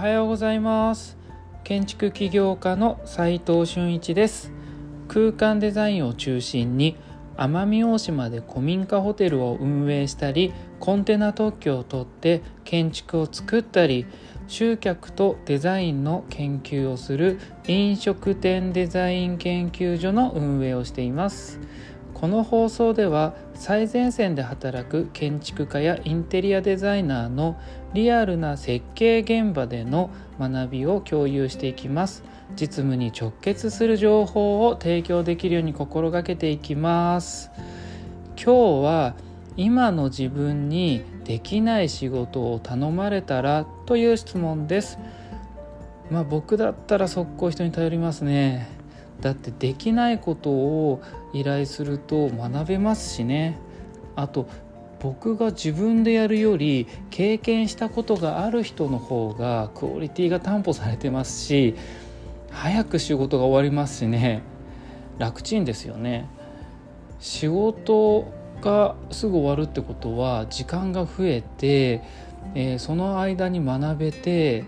はようございます。建築起業家の斉藤俊一です。空間デザインを中心に奄美大島で古民家ホテルを運営したりコンテナ特許を取って建築を作ったり集客とデザインの研究をする飲食店デザイン研究所の運営をしています。この放送では最前線で働く建築家やインテリアデザイナーのリアルな設計現場での学びを共有していきます。実務に直結する情報を提供できるように心がけていきます。今日は今の自分にできない仕事を頼まれたらという質問です。まあ僕だったら速攻人に頼りますね。だってできないことを依頼すると学べますしね。あと僕が自分でやるより経験したことがある人の方がクオリティが担保されてますし早く仕事が終わりますしね。楽ちんですよね。仕事がすぐ終わるってことは時間が増えて、えー、その間に学べて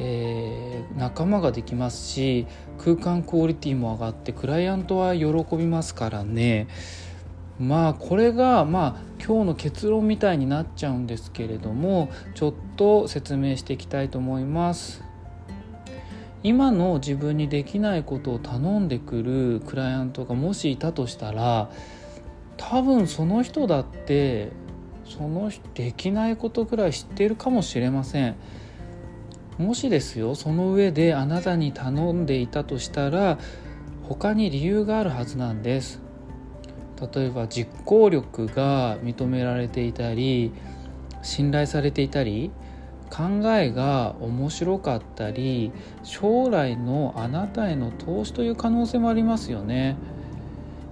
えー、仲間ができますし空間クオリティも上がってクライアントは喜びますからねまあこれがまあ今日の結論みたいになっちゃうんですけれどもちょっと説明していきたいと思います。今の自分にできないことを頼んでくるクライアントがもしいたとしたら多分その人だってそのできないことくらい知っているかもしれません。もしですよその上であなたに頼んでいたとしたら他に理由があるはずなんです。例えば実行力が認められていたり信頼されていたり考えが面白かったり将来のあなたへの投資という可能性もありますよね。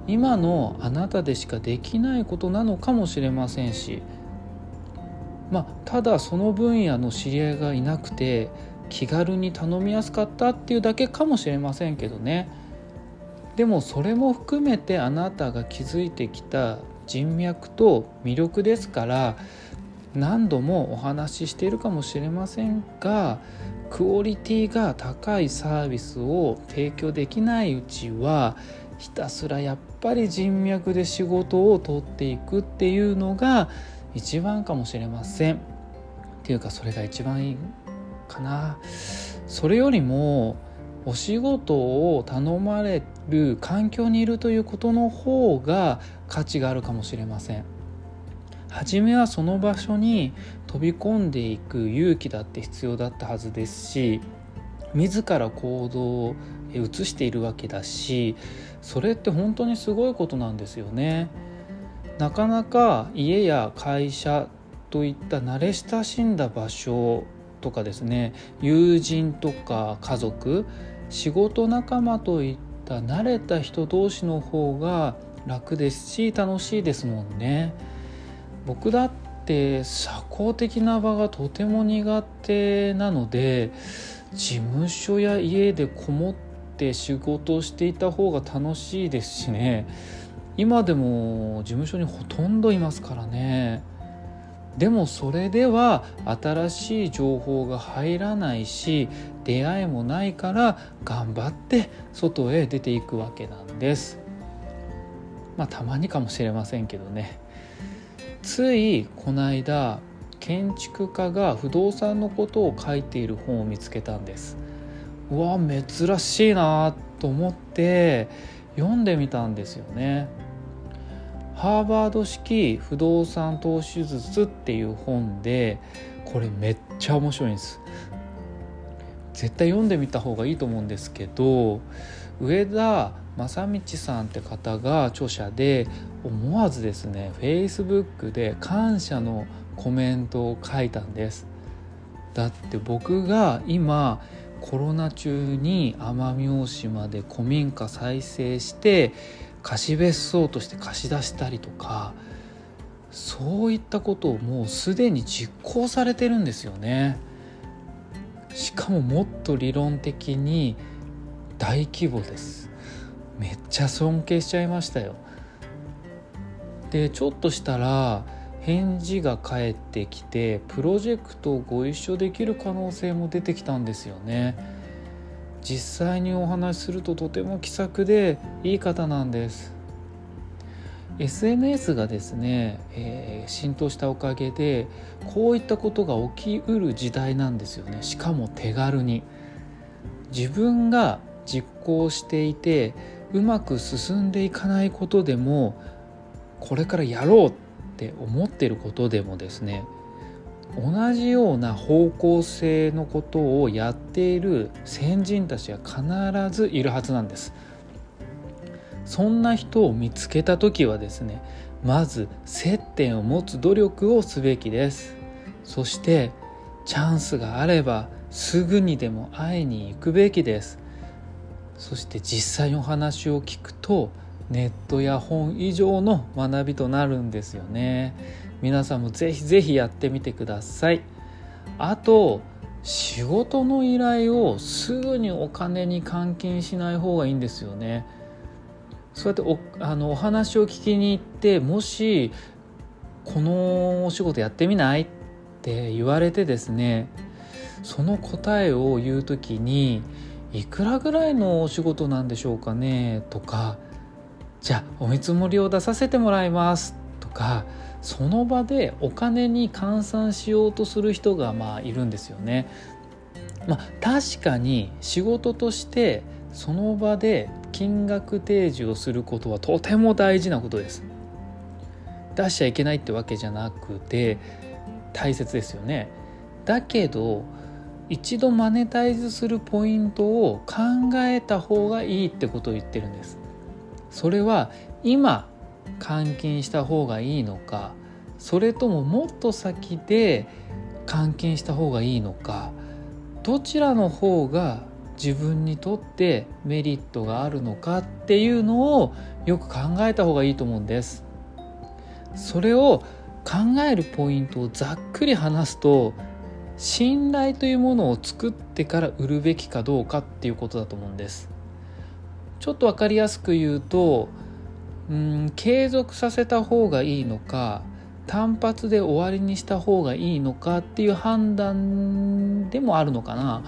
今のあなたでしかできないことなのかもしれませんしまあ、ただその分野の知り合いがいなくて気軽に頼みやすかったっていうだけかもしれませんけどね。でもそれも含めてあなたが築いてきた人脈と魅力ですから何度もお話ししているかもしれませんがクオリティが高いサービスを提供できないうちはひたすらやっぱり人脈で仕事を取っていくっていうのが一番かもしれません。っていうかそれが一番いいかな。それよりもお仕事を頼まれる環境にいるということの方が価値があるかもしれません。初めはその場所に飛び込んでいく勇気だって必要だったはずですし自ら行動を移しているわけだしそれって本当にすごいことなんですよね。なかなか家や会社といった慣れ親しんだ場所とかですね友人とか家族仕事仲間といった慣れた人同士の方が楽ですし楽しいですもんね。僕だって社交的な場がとても苦手なので事務所や家でこもって仕事をしていた方が楽しいですしね今でも事務所にほとんどいますからね。でもそれでは新しい情報が入らないし出会いもないから頑張って外へ出ていくわけなんです。まあたまにかもしれませんけどね。ついこの間建築家が不動産のことを書いている本を見つけたんです。うわ珍しいなと思って読んでみたんですよね。ハーバード式不動産投資術っていう本でこれめっちゃ面白いんです。絶対読んでみた方がいいと思うんですけど上田正道さんって方が著者で思わずですね Facebook で感謝のコメントを書いたんです。だって僕が今コロナ中に奄美大島で古民家再生して貸別荘として貸し出したりとかそういったことをもうすでに実行されてるんですよね。しかももっと理論的に大規模です。めっちゃ尊敬しちゃいましたよ。でちょっとしたら「返事が返ってきてプロジェクトをご一緒できる可能性も出てきたんですよね。実際にお話しするととても気さくでいい方なんです。SNS がですね、えー、浸透したおかげでこういったことが起きうる時代なんですよね。しかも手軽に。自分が実行していてうまく進んでいかないことでもこれからやろうって思ってることでもですね同じような方向性のことをやっている先人たちは必ずいるはずなんです。そんな人を見つけた時はですねまず接点を持つ努力をすべきです。そしてチャンスがあればすぐにでも会いに行くべきです。そして実際お話を聞くとネットや本以上の学びとなるんですよね。皆さんもぜひぜひやってみてください。あと仕事の依頼をすぐにお金に換金しない方がいいんですよね。そうやっておあのお話を聞きに行ってもしこのお仕事やってみないって言われてですねその答えを言う時にいくらぐらいのお仕事なんでしょうかねとかじゃあお見積もりを出させてもらいます。かその場でお金に換算しようとする人がまあいるんですよね。まあ、確かに仕事としてその場で金額提示をすることはとても大事なことです。出しちゃいけないってわけじゃなくて大切ですよね。だけど一度マネタイズするポイントを考えた方がいいってことを言ってるんです。それは今換金した方がいいのかそれとももっと先で換金した方がいいのかどちらの方が自分にとってメリットがあるのかっていうのをよく考えた方がいいと思うんです。それを考えるポイントをざっくり話すと信頼というものを作ってから売るべきかどうかっていうことだと思うんです。ちょっと分かりやすく言うとうん継続させた方がいいのか単発で終わりにした方がいいのかっていう判断でもあるのかな、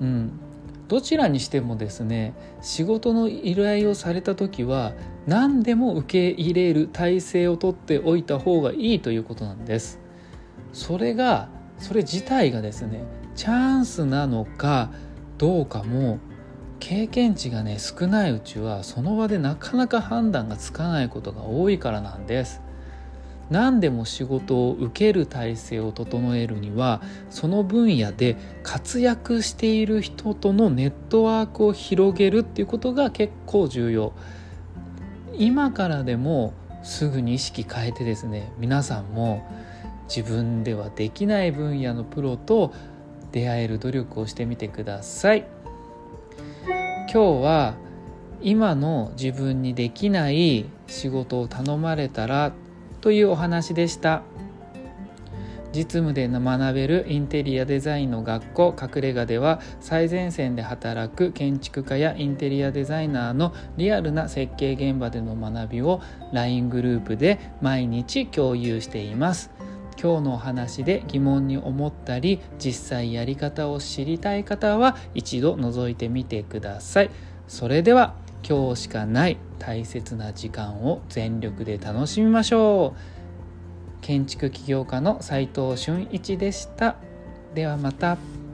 うん、どちらにしてもですね仕事の依頼をされた時は何でも受け入れる体制をとっておいた方がいいということなんです。それがそれ自体がですねチャンスなのかどうかも経験値がね少ないうちはその場でなかなか判断がつかないことが多いからなんです。何でも仕事を受ける体制を整えるにはその分野で活躍している人とのネットワークを広げるっていうことが結構重要。今からでもすぐに意識変えてですね皆さんも自分ではできない分野のプロと出会える努力をしてみてください。今日は今の自分にできない仕事を頼まれたらというお話でした。実務で学べるインテリアデザインの学校隠れ家では最前線で働く建築家やインテリアデザイナーのリアルな設計現場での学びを LINE グループで毎日共有しています。今日のお話で疑問に思ったり実際やり方を知りたい方は一度覗いてみてください。それでは今日しかない大切な時間を全力で楽しみましょう。建築起業家の斉藤俊一でした。ではまた。